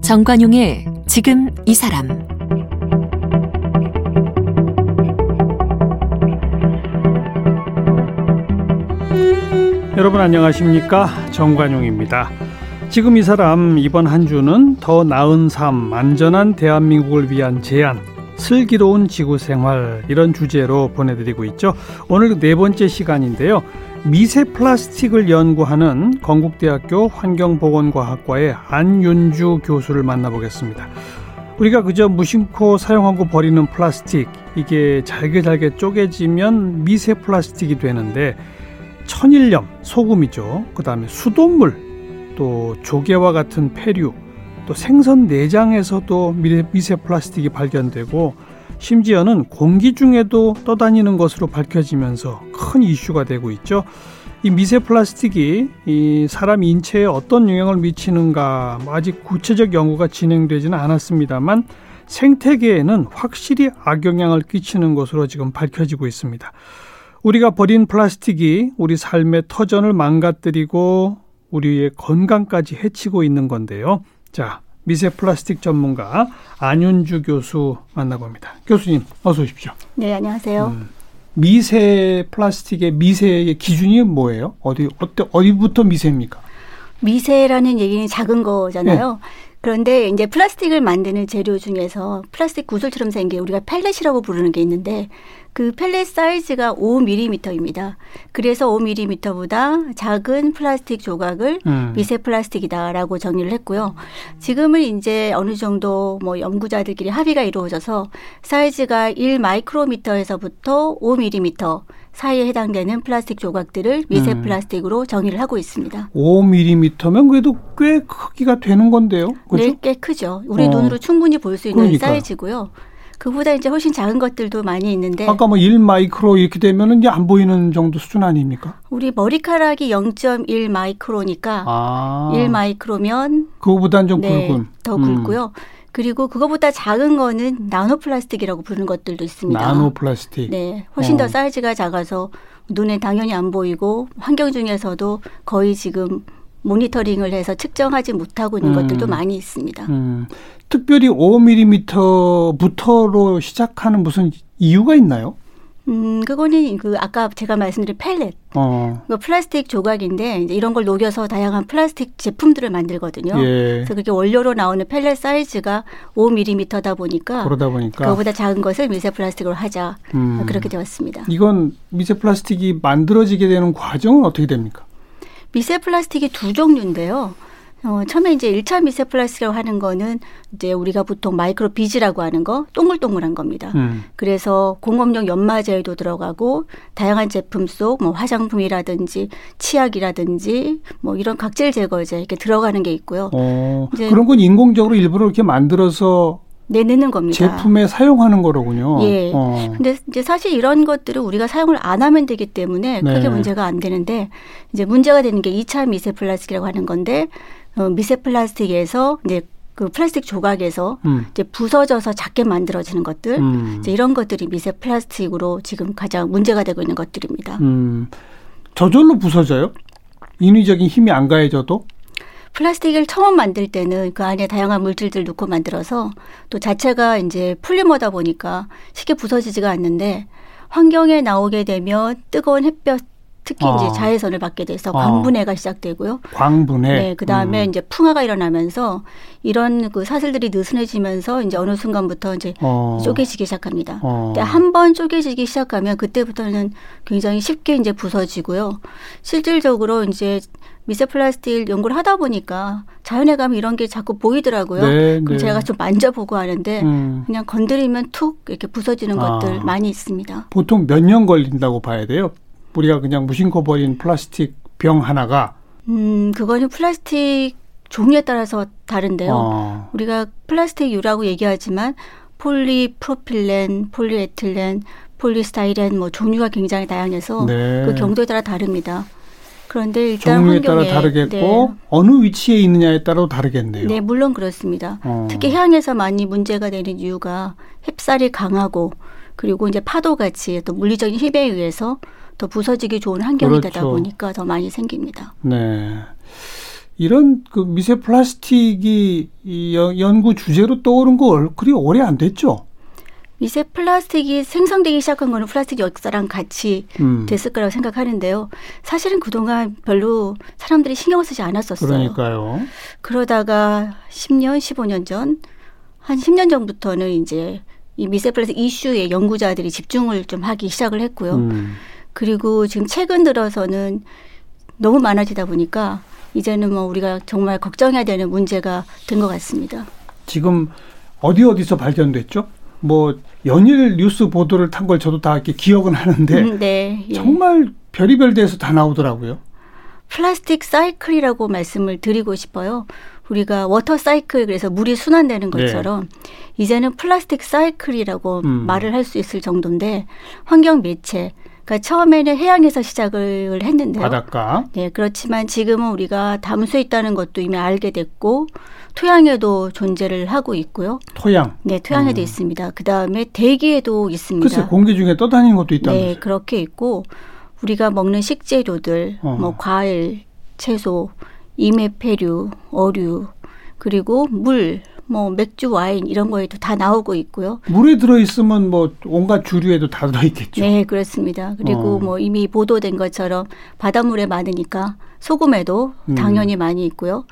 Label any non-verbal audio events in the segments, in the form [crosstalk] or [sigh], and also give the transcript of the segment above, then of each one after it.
정관용의 지금 이 사람 여러분 안녕하십니까 정관용입니다. 지금 이 사람 이번 한 주는 더 나은 삶, 안전한 대한민국을 위한 제안, 슬기로운 지구 생활 이런 주제로 보내드리고 있죠. 오늘 네 번째 시간인데요. 미세 플라스틱을 연구하는 건국대학교 환경보건과학과의 안윤주 교수를 만나보겠습니다. 우리가 그저 무심코 사용하고 버리는 플라스틱 이게 잘게 잘게 쪼개지면 미세 플라스틱이 되는데 천일염, 소금이죠. 그 다음에 수돗물, 또 조개와 같은 폐류, 또 생선 내장에서도 미세 플라스틱이 발견되고 심지어는 공기 중에도 떠다니는 것으로 밝혀지면서 큰 이슈가 되고 있죠. 이 미세 플라스틱이 이 사람 인체에 어떤 영향을 미치는가 뭐 아직 구체적 연구가 진행되지는 않았습니다만 생태계에는 확실히 악영향을 끼치는 것으로 지금 밝혀지고 있습니다. 우리가 버린 플라스틱이 우리 삶의 터전을 망가뜨리고 우리의 건강까지 해치고 있는 건데요. 자, 미세 플라스틱 전문가 안윤주 교수 만나봅니다. 교수님, 어서 오십시오. 네, 안녕하세요. 음, 미세 플라스틱의 미세의 기준이 뭐예요? 어디 어때 어디부터 미세입니까? 미세라는 얘기는 작은 거잖아요. 네. 그런데 이제 플라스틱을 만드는 재료 중에서 플라스틱 구슬처럼 생긴 우리가 펠렛이라고 부르는 게 있는데 그 펠렛 사이즈가 5mm입니다. 그래서 5mm보다 작은 플라스틱 조각을 음. 미세 플라스틱이다라고 정의를 했고요. 지금은 이제 어느 정도 뭐 연구자들끼리 합의가 이루어져서 사이즈가 1 마이크로미터에서부터 5mm 사이에 해당되는 플라스틱 조각들을 미세 음. 플라스틱으로 정의를 하고 있습니다. 5mm면 그래도 꽤 크기가 되는 건데요. 그렇죠? 네, 꽤 크죠. 우리 어. 눈으로 충분히 볼 수 있는 그러니까요. 사이즈고요. 그보다 이제 훨씬 작은 것들도 많이 있는데 아까 뭐 1 마이크로 이렇게 되면은 이제 안 보이는 정도 수준 아닙니까? 우리 머리카락이 0.1 마이크로니까 아. 1 마이크로면 그거보다는 좀 네, 굵군. 더 굵고요. 음. 그리고 그거보다 작은 거는 나노 플라스틱이라고 부르는 것들도 있습니다. 나노 플라스틱. 네. 훨씬 어. 더 사이즈가 작아서 눈에 당연히 안 보이고 환경 중에서도 거의 지금 모니터링을 해서 측정하지 못하고 있는 음. 것들도 많이 있습니다. 음. 특별히 5mm부터로 시작하는 무슨 이유가 있나요? 음, 그거는 그 아까 제가 말씀드린 펠렛. 어. 그 플라스틱 조각인데 이제 이런 걸 녹여서 다양한 플라스틱 제품들을 만들거든요. 예. 그래서 그게 원료로 나오는 펠렛 사이즈가 5mm다 보니까 그러다 보니까 그거보다 작은 것을 미세 플라스틱으로 하자. 음. 그렇게 되었습니다. 이건 미세 플라스틱이 만들어지게 되는 과정은 어떻게 됩니까? 미세 플라스틱이 두 종류인데요. 어, 처음에 이제 1차 미세 플라스틱이라고 하는 거는 이제 우리가 보통 micro beads라고 하는 거 동글동글한 겁니다. 음. 그래서 공업용 연마제에도 들어가고 다양한 제품 속 뭐 화장품이라든지 치약이라든지 뭐 이런 각질 제거제 이렇게 들어가는 게 있고요. 어, 그런 건 인공적으로 일부러 이렇게 만들어서 내는 겁니다. 제품에 사용하는 거로군요. 예. 어. 근데 이제 사실 이런 것들을 우리가 사용을 안 하면 되기 때문에 크게 네. 문제가 안 되는데 이제 문제가 되는 게 2차 미세 플라스틱이라고 하는 건데 어, 미세 플라스틱에서 이제 그 플라스틱 조각에서 음. 이제 부서져서 작게 만들어지는 것들 음. 이제 이런 것들이 미세 플라스틱으로 지금 가장 문제가 되고 있는 것들입니다. 음. 저절로 부서져요? 인위적인 힘이 안 가해져도? 플라스틱을 처음 만들 때는 그 안에 다양한 물질들 넣고 만들어서 또 자체가 이제 풀리머다 보니까 쉽게 부서지지가 않는데 환경에 나오게 되면 뜨거운 햇볕 특히 어. 이제 자외선을 받게 돼서 어. 광분해가 시작되고요. 광분해. 네, 그 다음에 음. 이제 풍화가 일어나면서 이런 그 사슬들이 느슨해지면서 이제 어느 순간부터 이제 어. 쪼개지기 시작합니다. 어. 한번 쪼개지기 시작하면 그때부터는 굉장히 쉽게 이제 부서지고요. 실질적으로 이제 미세 플라스틱 연구를 하다 보니까 자연에 가면 이런 게 자꾸 보이더라고요. 네, 그럼 네. 제가 좀 만져보고 하는데 음. 그냥 건드리면 툭 이렇게 부서지는 아. 것들 많이 있습니다. 보통 몇 년 걸린다고 봐야 돼요? 우리가 그냥 무심코 버린 플라스틱 병 하나가 음 그거는 플라스틱 종류에 따라서 다른데요. 어. 우리가 플라스틱류라고 얘기하지만 폴리프로필렌, 폴리에틸렌, 폴리스타이렌 뭐 종류가 굉장히 다양해서 네. 그 경도에 따라 다릅니다. 그런데 일단 종류에 따라 환경에 다르겠고 네. 어느 위치에 있느냐에 따라 다르겠네요. 네, 물론 그렇습니다. 어. 특히 해양에서 많이 문제가 되는 이유가 햅쌀이 강하고 그리고 이제 파도 같이 또 물리적인 힘에 의해서 더 부서지기 좋은 환경이 되다 그렇죠. 보니까 더 많이 생깁니다. 네. 이런 그 미세 플라스틱이 이 연- 연구 주제로 떠오른 거 얼- 그리 오래 안 됐죠? 미세 플라스틱이 생성되기 시작한 거는 플라스틱 역사랑 같이 음. 됐을 거라고 생각하는데요. 사실은 그동안 별로 사람들이 신경 쓰지 않았었어요. 그러니까요. 그러다가 10년, 15년 전, 한 10년 전부터는 이제 이 미세 플라스틱 이슈에 연구자들이 집중을 좀 하기 시작을 했고요. 음. 그리고 지금 최근 들어서는 너무 많아지다 보니까 이제는 뭐 우리가 정말 걱정해야 되는 문제가 된 것 같습니다. 지금 어디 어디서 발견됐죠? 뭐 연일 뉴스 보도를 탄 걸 저도 다 이렇게 기억은 하는데 음, 네. 예. 정말 별의별 데서 다 나오더라고요. plastic cycle이라고 말씀을 드리고 싶어요. 우리가 water cycle 그래서 물이 순환되는 것처럼 이제는 plastic cycle이라고 음. 말을 할 수 있을 정도인데 환경 매체 그러니까 처음에는 해양에서 시작을 했는데요. 바닷가. 네, 그렇지만 지금은 우리가 담수에 있다는 것도 이미 알게 됐고 토양에도 존재를 하고 있고요. 토양. 네, 토양에도 음. 있습니다. 그 다음에 대기에도 있습니다. 글쎄 공기 중에 떠다니는 것도 네, 있다면서요. 그렇게 있고 우리가 먹는 식재료들, 어. 뭐 과일, 채소, 이메페류, 어류, 그리고 물, 뭐 맥주, 와인 이런 거에도 다 나오고 있고요. 물에 들어 있으면 뭐 온갖 주류에도 다 들어 있겠죠. 네, 그렇습니다. 그리고 어. 뭐 이미 보도된 것처럼 바닷물에 많으니까 소금에도 음. 당연히 많이 있고요.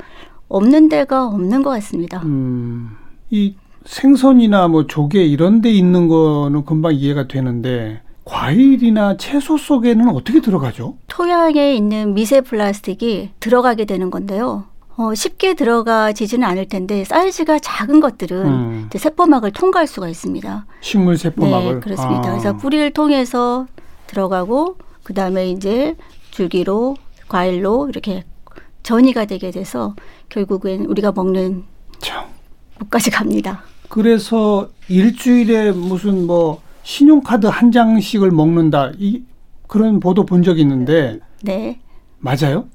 없는 데가 없는 것 같습니다. 음, 이 생선이나 뭐 조개 이런 데 있는 거는 금방 이해가 되는데 과일이나 채소 속에는 어떻게 들어가죠? 토양에 있는 미세 플라스틱이 들어가게 되는 건데요. 어, 쉽게 들어가지지는 않을 텐데 사이즈가 작은 것들은 음, 세포막을 통과할 수가 있습니다. 식물 세포막을. 네, 그렇습니다. 아, 그래서 뿌리를 통해서 들어가고 그 다음에 이제 줄기로 과일로 이렇게 전이가 되게 돼서 결국엔 우리가 먹는 참. 곳까지 갑니다. 그래서 일주일에 무슨 뭐 신용카드 한 장씩을 먹는다 이 그런 보도 본 적 있는데 네. 맞아요?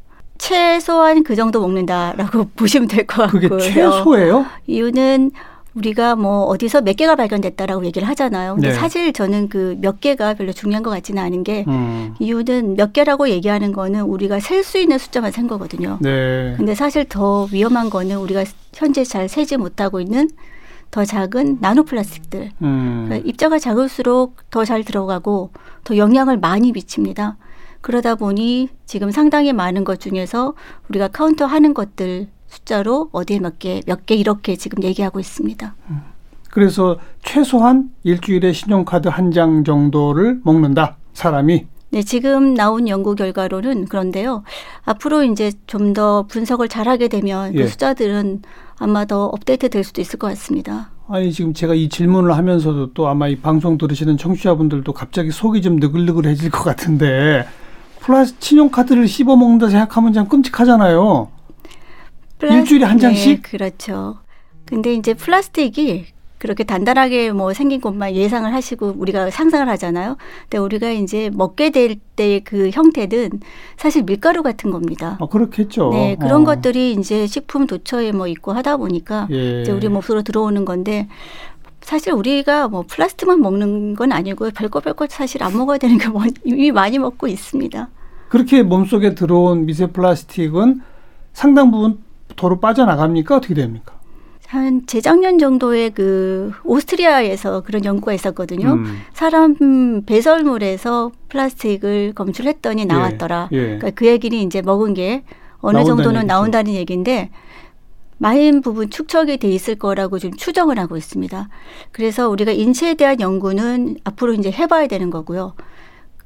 최소한 그 정도 먹는다라고 [laughs] 보시면 될 것 같고요. 그게 최소예요? 이유는 우리가 뭐 어디서 몇 개가 발견됐다라고 얘기를 하잖아요. 근데 네. 사실 저는 그 몇 개가 별로 중요한 것 같지는 않은 게 음, 이유는 몇 개라고 얘기하는 거는 우리가 셀 수 있는 숫자만 센 거거든요. 네. 근데 사실 더 위험한 거는 우리가 현재 잘 세지 못하고 있는 더 작은 나노 플라스틱들. 음, 그러니까 입자가 작을수록 더 잘 들어가고 더 영향을 많이 미칩니다. 그러다 보니 지금 상당히 많은 것 중에서 우리가 카운트 하는 것들 숫자로 어디에 몇 개, 몇 개 이렇게 지금 얘기하고 있습니다. 그래서 최소한 일주일에 신용카드 한 장 정도를 먹는다 사람이. 네, 지금 나온 연구 결과로는 그런데요. 앞으로 이제 좀 더 분석을 잘하게 되면 예. 그 숫자들은 아마 더 업데이트 될 수도 있을 것 같습니다. 아니 지금 제가 이 질문을 하면서도 또 아마 이 방송 들으시는 청취자분들도 갑자기 속이 좀 느글느글해질 것 같은데 플라스 신용카드를 씹어 먹는다 생각하면 참 끔찍하잖아요. 일주일에 한 장씩? 네, 그렇죠. 근데 이제 플라스틱이 그렇게 단단하게 뭐 생긴 것만 예상을 하시고 우리가 상상을 하잖아요. 근데 우리가 이제 먹게 될 때 그 형태는 사실 밀가루 같은 겁니다. 아, 그렇겠죠. 네, 그런 어. 것들이 이제 식품 도처에 뭐 있고 하다 보니까 예. 이제 우리 몸속으로 들어오는 건데 사실 우리가 뭐 플라스틱만 먹는 건 아니고 별거 별거 사실 안 먹어야 되는 게뭐 이미 많이 먹고 있습니다. 그렇게 몸속에 들어온 미세 플라스틱은 상당 부분 도로 빠져나갑니까? 어떻게 됩니까? 한 재작년 정도에 그 오스트리아에서 그런 연구가 있었거든요. 음. 사람 배설물에서 플라스틱을 검출했더니 나왔더라. 예. 그러니까 그 얘기는 이제 먹은 게 어느 정도는 얘기죠. 나온다는 얘기인데 많은 부분 축적이 돼 있을 거라고 지금 추정을 하고 있습니다. 그래서 우리가 인체에 대한 연구는 앞으로 이제 해봐야 되는 거고요.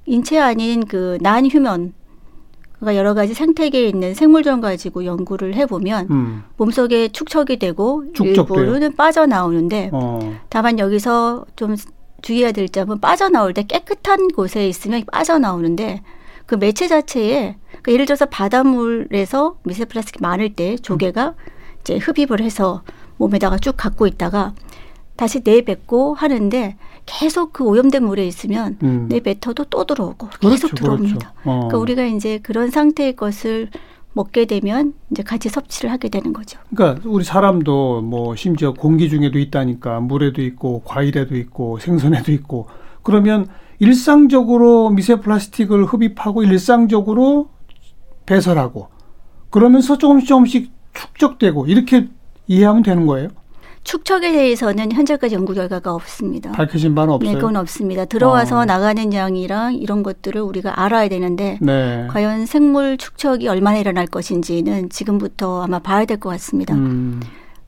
인체 아닌 그 난휴먼 그러니까 여러 가지 생태계에 있는 생물종 가지고 연구를 해보면 음. 몸속에 축적이 되고 축적돼요. 일부는 빠져나오는데 어. 다만 여기서 좀 주의해야 될 점은 빠져나올 때 깨끗한 곳에 있으면 빠져나오는데 그 매체 자체에 그 예를 들어서 바닷물에서 미세 플라스틱이 많을 때 조개가 이제 흡입을 해서 몸에다가 쭉 갖고 있다가 다시 내뱉고 하는데 계속 그 오염된 물에 있으면 음. 내 뱉어도 또 들어오고 그렇죠, 계속 들어옵니다. 그렇죠. 어. 그러니까 우리가 이제 그런 상태의 것을 먹게 되면 이제 같이 섭취를 하게 되는 거죠. 그러니까 우리 사람도 뭐 심지어 공기 중에도 있다니까 물에도 있고 과일에도 있고 생선에도 있고 그러면 일상적으로 미세 플라스틱을 흡입하고 일상적으로 배설하고 그러면서 조금씩 조금씩 축적되고 이렇게 이해하면 되는 거예요. 축척에 대해서는 현재까지 연구 결과가 없습니다. 밝혀진 바는 없어요. 네, 그건 없습니다. 들어와서 어. 나가는 양이랑 이런 것들을 우리가 알아야 되는데 네. 과연 생물 축척이 얼마나 일어날 것인지는 지금부터 아마 봐야 될 것 같습니다. 음,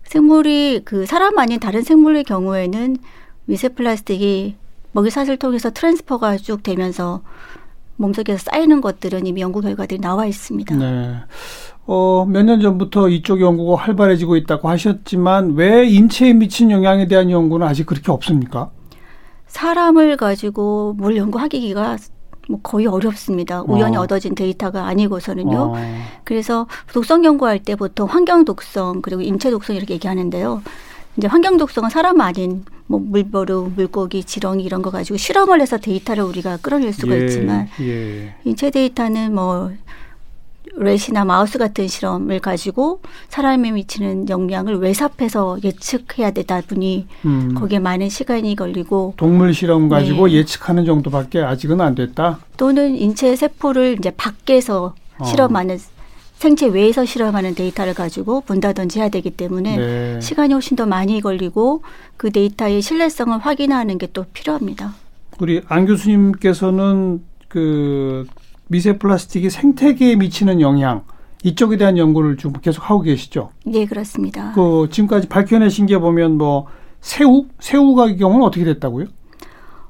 생물이 그 사람 아닌 다른 생물의 경우에는 미세 플라스틱이 먹이 사슬 통해서 transfer가 쭉 되면서 몸속에서 쌓이는 것들은 이미 연구 결과들이 나와 있습니다. 네. 어, 몇 년 전부터 이쪽 연구가 활발해지고 있다고 하셨지만 왜 인체에 미친 영향에 대한 연구는 아직 그렇게 없습니까? 사람을 가지고 뭘 연구하기가 뭐 거의 어렵습니다. 우연히 어. 얻어진 데이터가 아니고서는요. 어, 그래서 독성 연구할 때 보통 환경 독성 그리고 인체 독성 이렇게 얘기하는데요. 이제 환경 독성은 사람 아닌 뭐 물벼룩, 물고기, 지렁이 이런 거 가지고 실험을 해서 데이터를 우리가 끌어낼 수가 예, 있지만 예. 인체 데이터는 뭐 rat이나 mouse 같은 실험을 가지고 사람에 미치는 영향을 외삽해서 예측해야 되다 보니 음, 거기에 많은 시간이 걸리고 동물 실험 가지고 네. 예측하는 정도밖에 아직은 안 됐다. 또는 인체 세포를 이제 밖에서 어. 실험하는 생체 외에서 실험하는 데이터를 가지고 본다든지 해야 되기 때문에 네. 시간이 훨씬 더 많이 걸리고 그 데이터의 신뢰성을 확인하는 게 또 필요합니다. 우리 안 교수님께서는 그 미세 플라스틱이 생태계에 미치는 영향 이쪽에 대한 연구를 좀 계속 하고 계시죠. 예, 그렇습니다. 그 지금까지 밝혀내신 게 보면 뭐 새우 새우가 경우는 어떻게 됐다고요?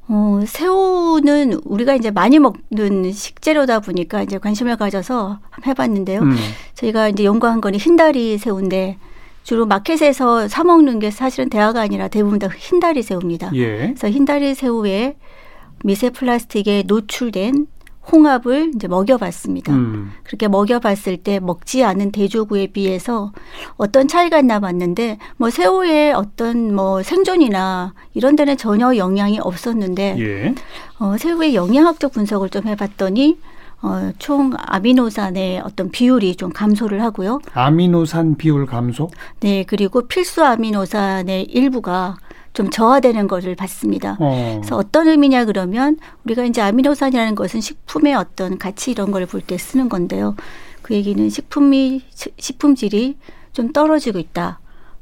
어, 새우는 우리가 이제 많이 먹는 식재료다 보니까 이제 관심을 가져서 해봤는데요. 음. 저희가 이제 연구한 거는 흰다리 새우인데 주로 마켓에서 사 먹는 게 사실은 대하가 아니라 대부분 다 흰다리 새우입니다. 예. 그래서 흰다리 새우에 미세 플라스틱에 노출된 홍합을 이제 먹여봤습니다. 음. 그렇게 먹여봤을 때 먹지 않은 대조구에 비해서 어떤 차이가 있나 봤는데 뭐 새우의 어떤 뭐 생존이나 이런 데는 전혀 영향이 없었는데 예. 어, 새우의 영양학적 분석을 좀 해봤더니 어, 총 아미노산의 어떤 비율이 좀 감소를 하고요. 아미노산 비율 감소. 네, 그리고 필수 아미노산의 일부가 좀 저하되는 것을 봤습니다. 어. 그래서 어떤 의미냐 그러면 우리가 이제 아미노산이라는 것은 식품의 어떤 가치 이런 걸 볼 때 쓰는 건데요. 그 얘기는 식품이 식품질이 좀 떨어지고 있다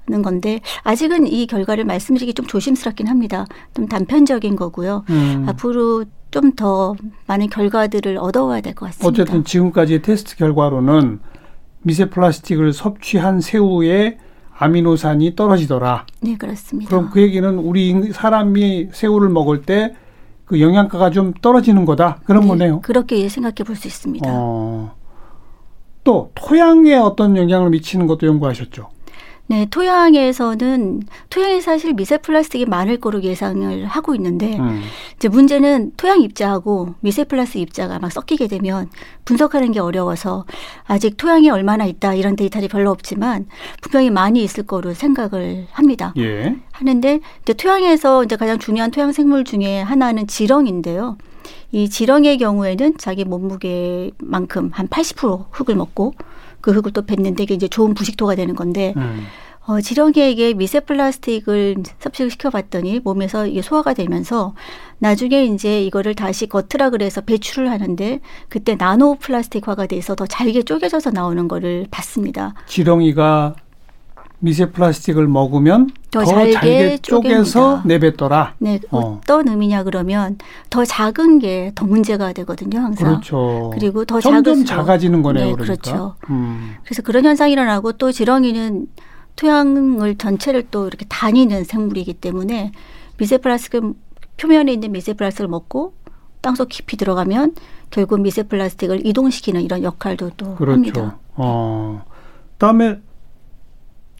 는 건데 아직은 이 결과를 말씀드리기 좀 조심스럽긴 합니다. 좀 단편적인 거고요. 음. 앞으로 좀 더 많은 결과들을 얻어와야 될 것 같습니다. 어쨌든 지금까지 테스트 결과로는 미세 플라스틱을 섭취한 새우의 아미노산이 떨어지더라. 네, 그렇습니다. 그럼 그 얘기는 우리 인- 사람이 새우를 먹을 때 그 영양가가 좀 떨어지는 거다. 그런 네, 거네요. 그렇게 생각해 볼 수 있습니다. 어. 또 토양에 어떤 영향을 미치는 것도 연구하셨죠. 네, 토양에서는 토양에 사실 미세 플라스틱이 많을 거로 예상을 하고 있는데 음. 이제 문제는 토양 입자하고 미세 플라스틱 입자가 막 섞이게 되면 분석하는 게 어려워서 아직 토양에 얼마나 있다 이런 데이터들이 별로 없지만 분명히 많이 있을 거로 생각을 합니다. 예. 하는데 이제 토양에서 이제 가장 중요한 토양 생물 중에 하나는 지렁인데요. 이 지렁이의 경우에는 자기 몸무게만큼 한 80% 흙을 먹고 그 흙을 또 뱉는데 이게 이제 좋은 부식토가 되는 건데 음. 어, 지렁이에게 미세 플라스틱을 섭취를 시켜봤더니 몸에서 이게 소화가 되면서 나중에 이제 이거를 다시 겉으라 그래서 배출을 하는데 그때 나노 플라스틱화가 돼서 더 잘게 쪼개져서 나오는 거를 봤습니다. 지렁이가 미세 플라스틱을 먹으면 더 더, 잘게 잘게, 쪼개서 쪼갭니다. 내뱉더라. 네, 어. 어떤 의미냐 그러면 더 작은 게 더 문제가 되거든요, 항상. 그렇죠. 그리고 더 점점 작을수록- 작아지는 거네요. 네, 그러니까. 그렇죠. 음. 그래서 그런 현상이 일어나고 또 지렁이는 토양을 전체를 또 이렇게 다니는 생물이기 때문에 미세 플라스틱을 표면에 있는 미세 플라스틱을 먹고 땅속 깊이 들어가면 결국 미세 플라스틱을 이동시키는 이런 역할도 또 그렇죠. 합니다. 어. 그다음에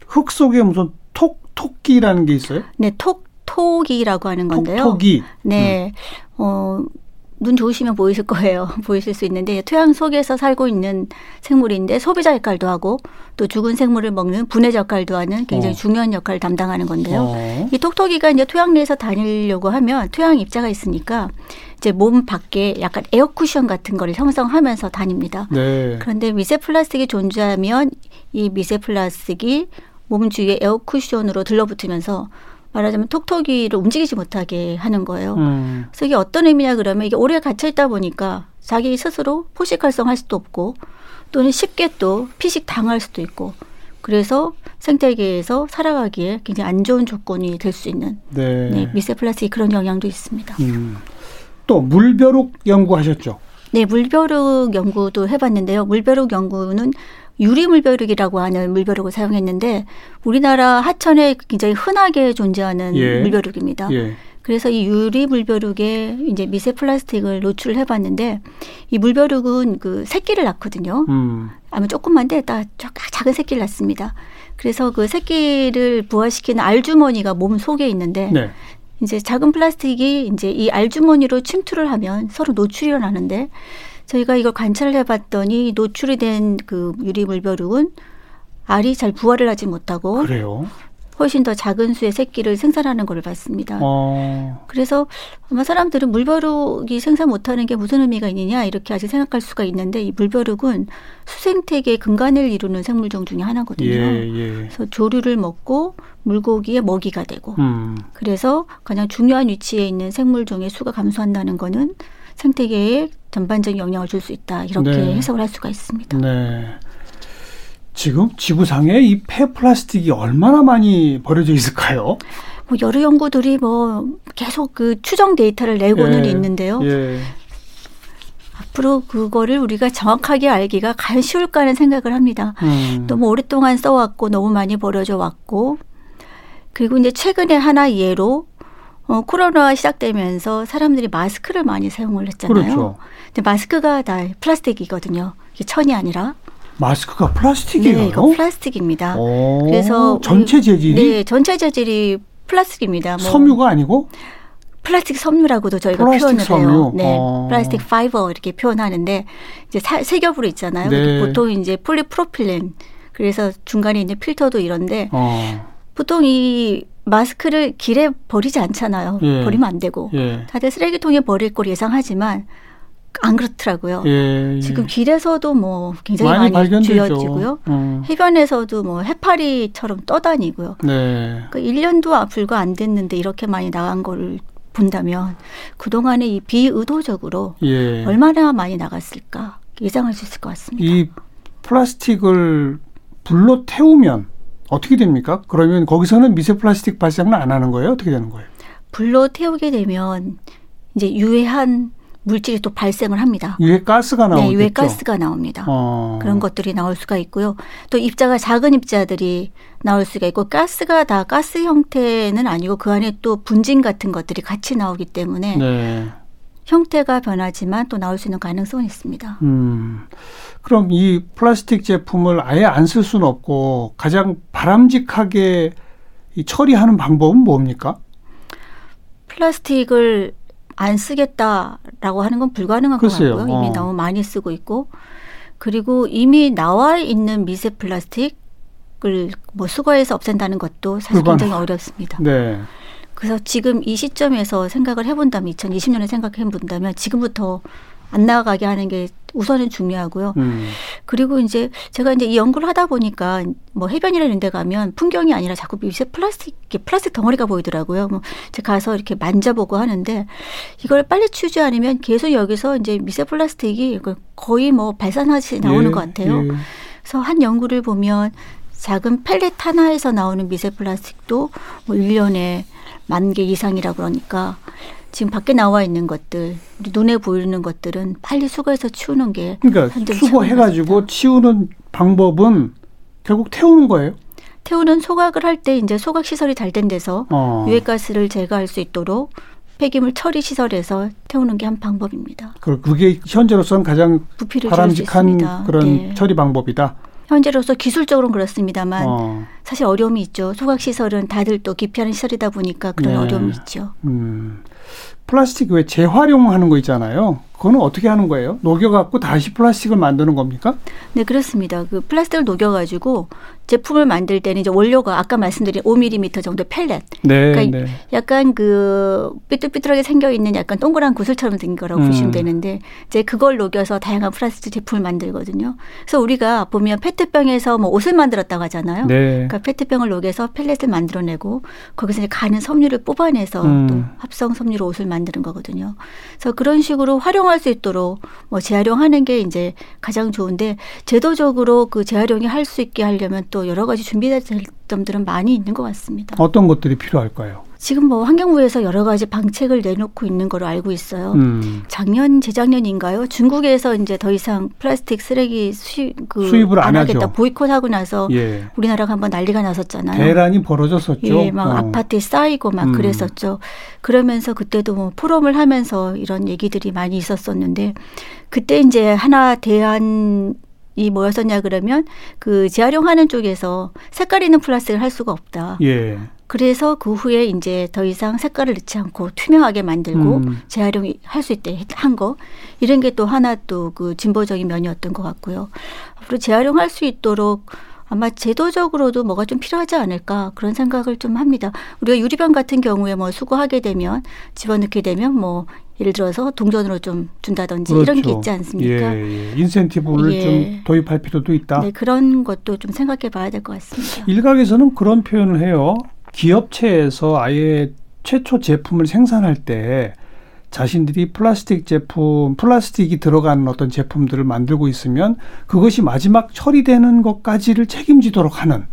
흙 속에 무슨 톡 톡기라는 게 있어요? 네, 톡 톡이라고 하는 건데요. 톡톡이. 네, 어, 눈 좋으시면 보이실 거예요. [laughs] 보이실 수 있는데 토양 속에서 살고 있는 생물인데 소비자 역할도 하고 또 죽은 생물을 먹는 분해자 역할도 하는 굉장히 어. 중요한 역할을 담당하는 건데요. 어. 이 톡토기가 이제 토양 내에서 다니려고 하면 토양 입자가 있으니까 이제 몸 밖에 약간 에어 쿠션 같은 거를 형성하면서 다닙니다. 네. 그런데 미세 플라스틱이 존재하면 이 미세 플라스틱이 몸 주위에 에어 쿠션으로 들러붙으면서 말하자면 톡톡이를 움직이지 못하게 하는 거예요. 음. 그래서 이게 어떤 의미냐 그러면 이게 오래 갇혀 있다 보니까 자기 스스로 포식 활성할 수도 없고 또는 쉽게 또 피식 당할 수도 있고 그래서 생태계에서 살아가기에 굉장히 안 좋은 조건이 될 수 있는 네. 네, 미세 플라스틱 그런 영향도 있습니다. 음. 또 물벼룩 연구하셨죠? 네, 물벼룩 연구도 해봤는데요. 물벼룩 연구는 유리 물벼룩이라고 하는 물벼룩을 사용했는데 우리나라 하천에 굉장히 흔하게 존재하는 예. 물벼룩입니다. 예. 그래서 이 유리 물벼룩에 이제 미세 플라스틱을 노출을 해봤는데 이 물벼룩은 그 새끼를 낳거든요. 음. 아마 조금만데 딱 작은 새끼를 낳습니다. 그래서 그 새끼를 부화시키는 알주머니가 몸 속에 있는데 네. 이제 작은 플라스틱이 이제 이 알주머니로 침투를 하면 서로 노출이 일어나는데 저희가 이걸 관찰을 해봤더니 노출이 된 그 유리 물벼룩은 알이 잘 부화를 하지 못하고 그래요. 훨씬 더 작은 수의 새끼를 생산하는 걸 봤습니다. 어. 그래서 아마 사람들은 물벼룩이 생산 못하는 게 무슨 의미가 있느냐 이렇게 아직 생각할 수가 있는데 이 물벼룩은 수생태계 근간을 이루는 생물종 중에 하나거든요. 예, 예. 그래서 조류를 먹고 물고기의 먹이가 되고 음. 그래서 가장 중요한 위치에 있는 생물종의 수가 감소한다는 거는 생태계에 전반적인 영향을 줄 수 있다 이렇게 네. 해석을 할 수가 있습니다. 네. 지금 지구상에 이 폐플라스틱이 얼마나 많이 버려져 있을까요? 뭐 여러 연구들이 뭐 계속 그 추정 데이터를 내고는 예, 있는데요. 예. 앞으로 그거를 우리가 정확하게 알기가 과연 쉬울까 하는 생각을 합니다. 음. 너무 오랫동안 써왔고 너무 많이 버려져 왔고 그리고 이제 최근에 하나 예로 어, 코로나 시작되면서 사람들이 마스크를 많이 사용을 했잖아요. 그렇죠. 근데 마스크가 다 플라스틱이거든요. 이게 천이 아니라. 마스크가 플라스틱이에요? 네, 이거 플라스틱입니다. 오, 그래서 전체 재질이 네, 전체 재질이 플라스틱입니다. 뭐 섬유가 아니고 플라스틱 섬유라고도 저희가 플라스틱 표현을 해요. 섬유. 네, 어. plastic fiber 이렇게 표현하는데 이제 사- 세 겹으로 있잖아요. 네. 보통 이제 폴리프로필렌 그래서 중간에 있는 필터도 이런데 어, 보통 이 마스크를 길에 버리지 않잖아요. 예. 버리면 안 되고 예. 다들 쓰레기통에 버릴 걸 예상하지만 안 그렇더라고요. 예, 예. 지금 길에서도 뭐 굉장히 많이 많이. 쥐어지고요. 음. 해변에서도 뭐 해파리처럼 떠다니고요. 네. 그 1년도 불과 안 됐는데 이렇게 많이 나간 거를 본다면 그동안에 이 비의도적으로 예. 얼마나 많이 나갔을까 예상할 수 있을 것 같습니다. 이 플라스틱을 불로 태우면 어떻게 됩니까? 그러면 거기서는 미세 플라스틱 발생은 안 하는 거예요? 어떻게 되는 거예요? 불로 태우게 되면 이제 유해한 물질이 또 발생을 합니다. 유해 가스가 나오겠죠. 네, 유해 가스가 나옵니다. 어. 그런 것들이 나올 수가 있고요. 또 입자가 작은 입자들이 나올 수가 있고 가스가 다 가스 형태는 아니고 그 안에 또 분진 같은 것들이 같이 나오기 때문에 네. 형태가 변하지만 또 나올 수 있는 가능성은 있습니다. 음. 그럼 이 플라스틱 제품을 아예 안 쓸 수는 없고 가장 바람직하게 이 처리하는 방법은 뭡니까? 플라스틱을 안 쓰겠다라고 하는 건 불가능한 글쎄요. 것 같고요. 이미 어. 너무 많이 쓰고 있고 그리고 이미 나와 있는 미세 플라스틱을 뭐 수거해서 없앤다는 것도 사실 불가능- 굉장히 어렵습니다. 네. 그래서 지금 이 시점에서 생각을 해본다면 2020년에 생각해 본다면 지금부터 안 나가게 하는 게 우선은 중요하고요. 음. 그리고 이제 제가 이제 이 연구를 하다 보니까 뭐 해변이라는 데 가면 풍경이 아니라 자꾸 미세 플라스틱, 플라스틱 덩어리가 보이더라고요. 뭐 제가 가서 이렇게 만져보고 하는데 이걸 빨리 치우지 않으면 계속 여기서 이제 미세 플라스틱이 거의 뭐 발산하듯이 나오는 예, 것 같아요. 예. 그래서 한 연구를 보면 작은 펠렛 하나에서 나오는 미세 플라스틱도 뭐 1년에 만 개 이상이라 그러니까 지금 밖에 나와 있는 것들, 눈에 보이는 것들은 빨리 수거해서 치우는 게 그러니까 수거해가지고 치우는 방법은 결국 태우는 거예요. 태우는 소각을 할 때 이제 소각 시설이 잘 된 데서 어. 유해가스를 제거할 수 있도록 폐기물 처리 시설에서 태우는 게 한 방법입니다. 그- 그게 현재로서는 가장 바람직한. 그런 네. 처리 방법이다. 현재로서 기술적으로는 그렇습니다만 어. 사실 어려움이 있죠. 소각 시설은 다들 또 기피하는 시설이다 보니까 그런 네. 어려움이 있죠. 음. 플라스틱 왜 재활용하는 거 있잖아요. 그거는 어떻게 하는 거예요? 녹여갖고 다시 플라스틱을 만드는 겁니까? 네, 그렇습니다. 그 플라스틱을 녹여가지고 제품을 만들 때는 이제 원료가 아까 말씀드린 5mm 정도 펠렛. 네. 그러니까 네. 약간 그 삐뚤삐뚤하게 생겨 있는 약간 동그란 구슬처럼 생긴 거라고 음. 보시면 되는데 이제 그걸 녹여서 다양한 플라스틱 제품을 만들거든요. 그래서 우리가 보면 페트병에서 뭐 옷을 만들었다고 하잖아요. 네. 그러니까 페트병을 녹여서 펠렛을 만들어내고 거기서 이제 가는 섬유를 뽑아내서 음. 또 합성 섬유로 옷을 만드는 거거든요. 그래서 그런 식으로 활용할 수 있도록 뭐 재활용하는 게 이제 가장 좋은데 제도적으로 그 재활용이 할 수 있게 하려면 또 여러 가지 준비될 점들은 많이 있는 것 같습니다. 어떤 것들이 필요할까요? 지금 뭐 환경부에서 여러 가지 방책을 내놓고 있는 걸로 알고 있어요. 음. 작년 재작년인가요? 중국에서 이제 더 이상 플라스틱 쓰레기 수입 그 수입을 안 하죠. 하겠다 보이콧하고 나서 예. 우리나라가 한번 난리가 났었잖아요. 대란이 벌어졌었죠. 예, 막 어. 아파트에 쌓이고 막 음. 그랬었죠. 그러면서 그때도 뭐 포럼을 하면서 이런 얘기들이 많이 있었었는데 그때 이제 하나 대안 이 뭐였었냐 그러면 그 재활용하는 쪽에서 색깔 있는 플라스틱을 할 수가 없다. 예. 그래서 그 후에 이제 더 이상 색깔을 넣지 않고 투명하게 만들고 음. 재활용이 할수 있게 한 거 이런 게 또 하나 또 그 진보적인 면이었던 것 같고요. 앞으로 재활용할 수 있도록 아마 제도적으로도 뭐가 좀 필요하지 않을까 그런 생각을 좀 합니다. 우리가 유리병 같은 경우에 뭐 수거하게 되면 집어넣게 되면 뭐 예를 들어서 동전으로 좀 준다든지 이런 게 그렇죠. 있지 않습니까? 예, 예. 인센티브를 예. 좀 도입할 필요도 있다. 네, 그런 것도 좀 생각해 봐야 될 것 같습니다. 일각에서는 그런 표현을 해요. 기업체에서 아예 최초 제품을 생산할 때 자신들이 플라스틱 제품, 플라스틱이 들어가는 어떤 제품들을 만들고 있으면 그것이 마지막 처리되는 것까지를 책임지도록 하는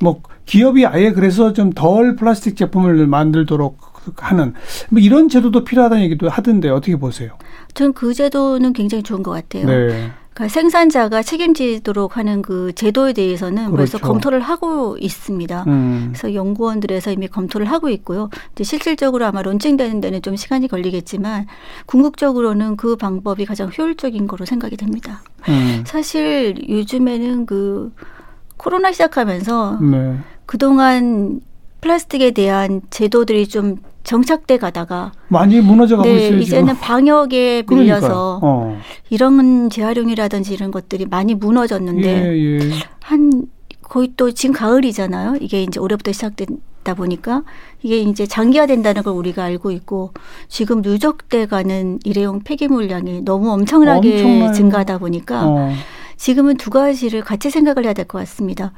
뭐 기업이 아예 그래서 좀 덜 플라스틱 제품을 만들도록 하는 뭐 이런 제도도 필요하다는 얘기도 하던데 어떻게 보세요? 전 그 제도는 굉장히 좋은 것 같아요. 네. 그러니까 생산자가 책임지도록 하는 그 제도에 대해서는 벌써 그렇죠. 검토를 하고 있습니다. 음. 그래서 연구원들에서 이미 검토를 하고 있고요. 이제 실질적으로 아마 론칭되는 데는 좀 시간이 걸리겠지만 궁극적으로는 그 방법이 가장 효율적인 거로 생각이 됩니다. 음. 사실 요즘에는 그 코로나 시작하면서 네. 그동안 플라스틱에 대한 제도들이 좀 정착돼 가다가 많이 무너져 가고 네, 있어요. 이제는 지금. 방역에. 밀려서 어. 이런 재활용이라든지 이런 것들이 많이 무너졌는데 예, 예. 한 거의 또 지금 가을이잖아요. 이게 이제 올해부터 시작된다 보니까 이게 이제 장기화된다는 걸 우리가 알고 있고 지금 누적돼 가는 일회용 폐기 물량이 너무 엄청나게 엄청나요. 증가하다 보니까 어. 지금은 두 가지를 같이 생각을 해야 될 것 같습니다.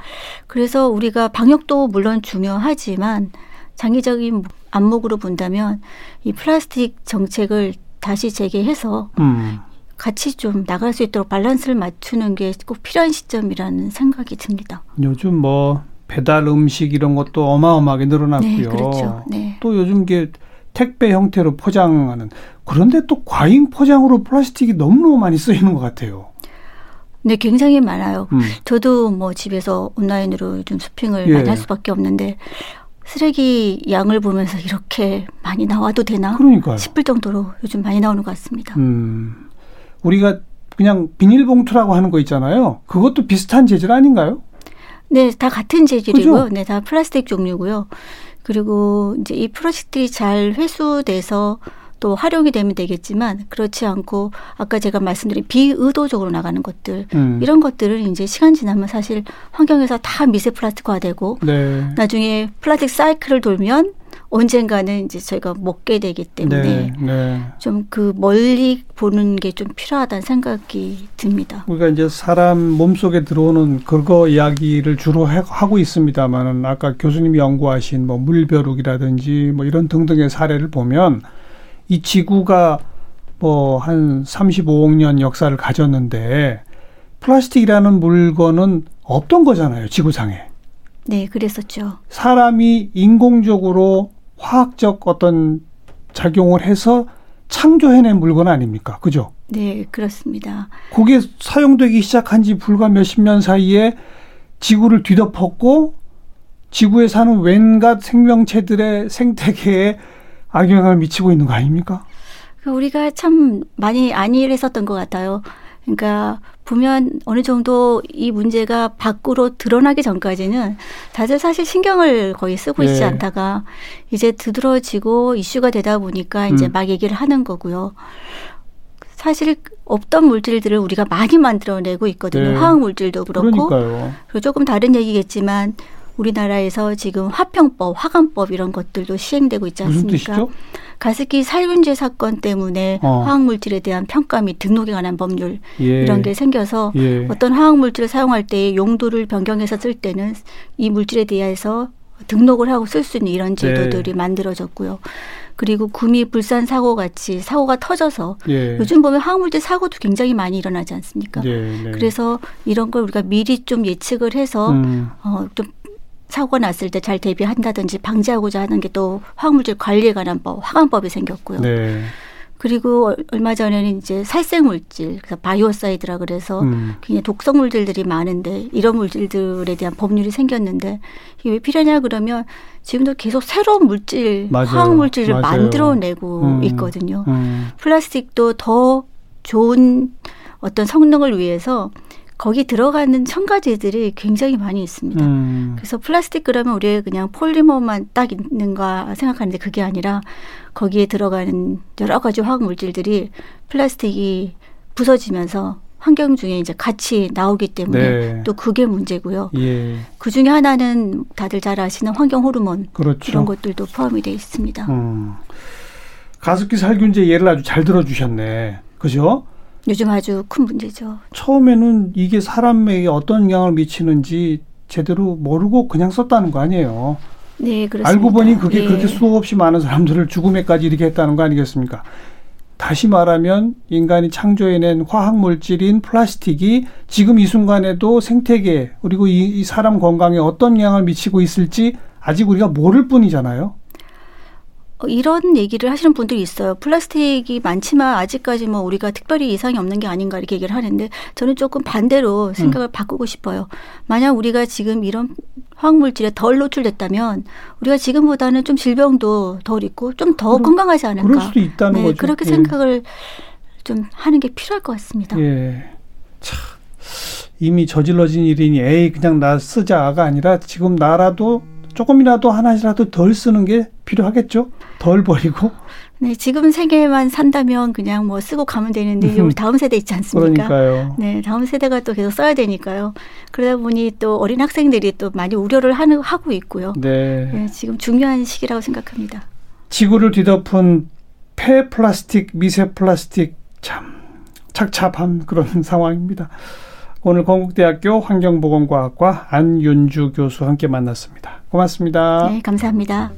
그래서 우리가 방역도 물론 중요하지만 장기적인 안목으로 본다면 이 플라스틱 정책을 다시 재개해서 음. 같이 좀 나갈 수 있도록 밸런스를 맞추는 게 꼭 필요한 시점이라는 생각이 듭니다. 요즘 뭐 배달 음식 이런 것도 어마어마하게 늘어났고요. 네, 그렇죠. 네. 또 요즘 게 택배 형태로 포장하는 그런데 또 과잉 포장으로 플라스틱이 너무너무 많이 쓰이는 것 같아요. 네, 굉장히 많아요. 음. 저도 뭐 집에서 온라인으로 좀 쇼핑을 예. 많이 할 수밖에 없는데 쓰레기 양을 보면서 이렇게 많이 나와도 되나 그러니까요. 싶을 정도로 요즘 많이 나오는 것 같습니다. 음. 우리가 그냥 비닐봉투라고 하는 거 있잖아요. 그것도 비슷한 재질 아닌가요? 네, 다 같은 재질이고요. 그죠? 네, 다 플라스틱 종류고요. 그리고 이제 이 플라스틱이 잘 회수돼서 또 활용이 되면 되겠지만 그렇지 않고 아까 제가 말씀드린 비의도적으로 나가는 것들 음. 이런 것들은 이제 시간 지나면 사실 환경에서 다 미세 플라스틱화되고 네. 나중에 플라스틱 사이클을 돌면 언젠가는 이제 저희가 먹게 되기 때문에 네. 네. 좀그 멀리 보는 게 좀 필요하다는 생각이 듭니다. 우리가 이제 사람 몸속에 들어오는 그거 이야기를 주로 해- 하고 있습니다만은 아까 교수님이 연구하신 뭐 물벼룩이라든지 뭐 이런 등등의 사례를 보면 이 지구가 뭐 한 35억 년 역사를 가졌는데 플라스틱이라는 물건은 없던 거잖아요, 지구상에. 네, 그랬었죠. 사람이 인공적으로 화학적 어떤 작용을 해서 창조해낸 물건 아닙니까? 그죠? 네, 그렇습니다. 그게 사용되기 시작한 지 불과 몇십 년 사이에 지구를 뒤덮었고 지구에 사는 웬갓 생명체들의 생태계에 악영향을 미치고 있는 거 아닙니까? 그 우리가 참 많이 안일했었던 것 같아요. 그러니까 보면 어느 정도 이 문제가 밖으로 드러나기 전까지는 다들 사실 신경을 거의 쓰고 있지 예. 않다가 이제 두드러지고 이슈가 되다 보니까 이제 음. 막 얘기를 하는 거고요. 사실 없던 물질들을 우리가 많이 만들어내고 있거든요. 네. 화학 물질도 그렇고 그러니까요. 그리고 조금 다른 얘기겠지만 우리나라에서 지금 화평법, 화강법 이런 것들도 시행되고 있지 않습니까? 가습기 살균제 사건 때문에 어. 화학물질에 대한 평가 및 등록에 관한 법률 예. 이런 게 생겨서 예. 어떤 화학물질을 사용할 때 용도를 변경해서 쓸 때는 이 물질에 대해서 등록을 하고 쓸 수 있는 이런 제도들이 네. 만들어졌고요. 그리고 구미 불산 사고 같이 사고가 터져서 예. 요즘 보면 화학물질 사고도 굉장히 많이 일어나지 않습니까? 예, 네. 그래서 이런 걸 우리가 미리 좀 예측을 해서 음. 어, 좀 사고가 났을 때 잘 대비한다든지 방지하고자 하는 게 또 화학물질 관리에 관한 법, 화관법이 생겼고요. 네. 그리고 얼- 얼마 전에는 이제 살생물질, 그래서 바이오사이드라 그래서 음. 굉장히 독성 물질들이 많은데 이런 물질들에 대한 법률이 생겼는데 이게 왜 필요하냐 그러면 지금도 계속 새로운 물질, 맞아요. 화학 물질을 맞아요. 만들어내고 음. 있거든요. 음. 플라스틱도 더 좋은 어떤 성능을 위해서 거기 들어가는 첨가제들이 굉장히 많이 있습니다. 음. 그래서 플라스틱 그러면 우리가 그냥 폴리머만 딱 있는가 생각하는데 그게 아니라 거기에 들어가는 여러 가지 화학 물질들이 플라스틱이 부서지면서 환경 중에 이제 같이 나오기 때문에 네. 또 그게 문제고요. 예. 그 중에 하나는 다들 잘 아시는 환경 호르몬 그렇죠. 이런 것들도 포함이 돼 있습니다. 음. 가습기 살균제 예를 아주 잘 들어주셨네. 그죠? 요즘 아주 큰 문제죠. 처음에는 이게 사람에게 어떤 영향을 미치는지 제대로 모르고 그냥 썼다는 거 아니에요. 네, 그렇습니다. 알고 보니 그게 예. 그렇게 수없이 많은 사람들을 죽음에까지 이르게 했다는 거 아니겠습니까? 다시 말하면 인간이 창조해낸 화학 물질인 플라스틱이 지금 이 순간에도 생태계 그리고 이, 이 사람 건강에 어떤 영향을 미치고 있을지 아직 우리가 모를 뿐이잖아요. 어, 이런 얘기를 하시는 분들이 있어요. 플라스틱이 많지만 아직까지 뭐 우리가 특별히 이상이 없는 게 아닌가 이렇게 얘기를 하는데 저는 조금 반대로 생각을 바꾸고 싶어요. 만약 우리가 지금 이런 화학물질에 덜 노출됐다면 우리가 지금보다는 좀 질병도 덜 있고 좀더 그럴- 건강하지 않을까. 그럴 수도 있다는 네, 거죠. 그렇게 예. 생각을 좀 하는 게 필요할 것 같습니다. 예. 참 이미 저질러진 일이니 에이 그냥 나 쓰자가 아니라 지금 나라도 조금이라도 하나씩이라도 덜 쓰는 게 필요하겠죠. 덜 버리고. 네, 지금 세계만 산다면 그냥 뭐 쓰고 가면 되는데 우리 다음 세대 있지 않습니까? 그러니까요. 네, 다음 세대가 또 계속 써야 되니까요. 그러다 보니 또 어린 학생들이 또 많이 우려를 하는, 하고 있고요. 네. 네, 지금 중요한 시기라고 생각합니다. 지구를 뒤덮은 폐 플라스틱, 미세 플라스틱 참 착잡한 그런 [laughs] 상황입니다. 오늘 건국대학교 환경보건과학과 안윤주 교수 함께 만났습니다. 고맙습니다. 네, 감사합니다.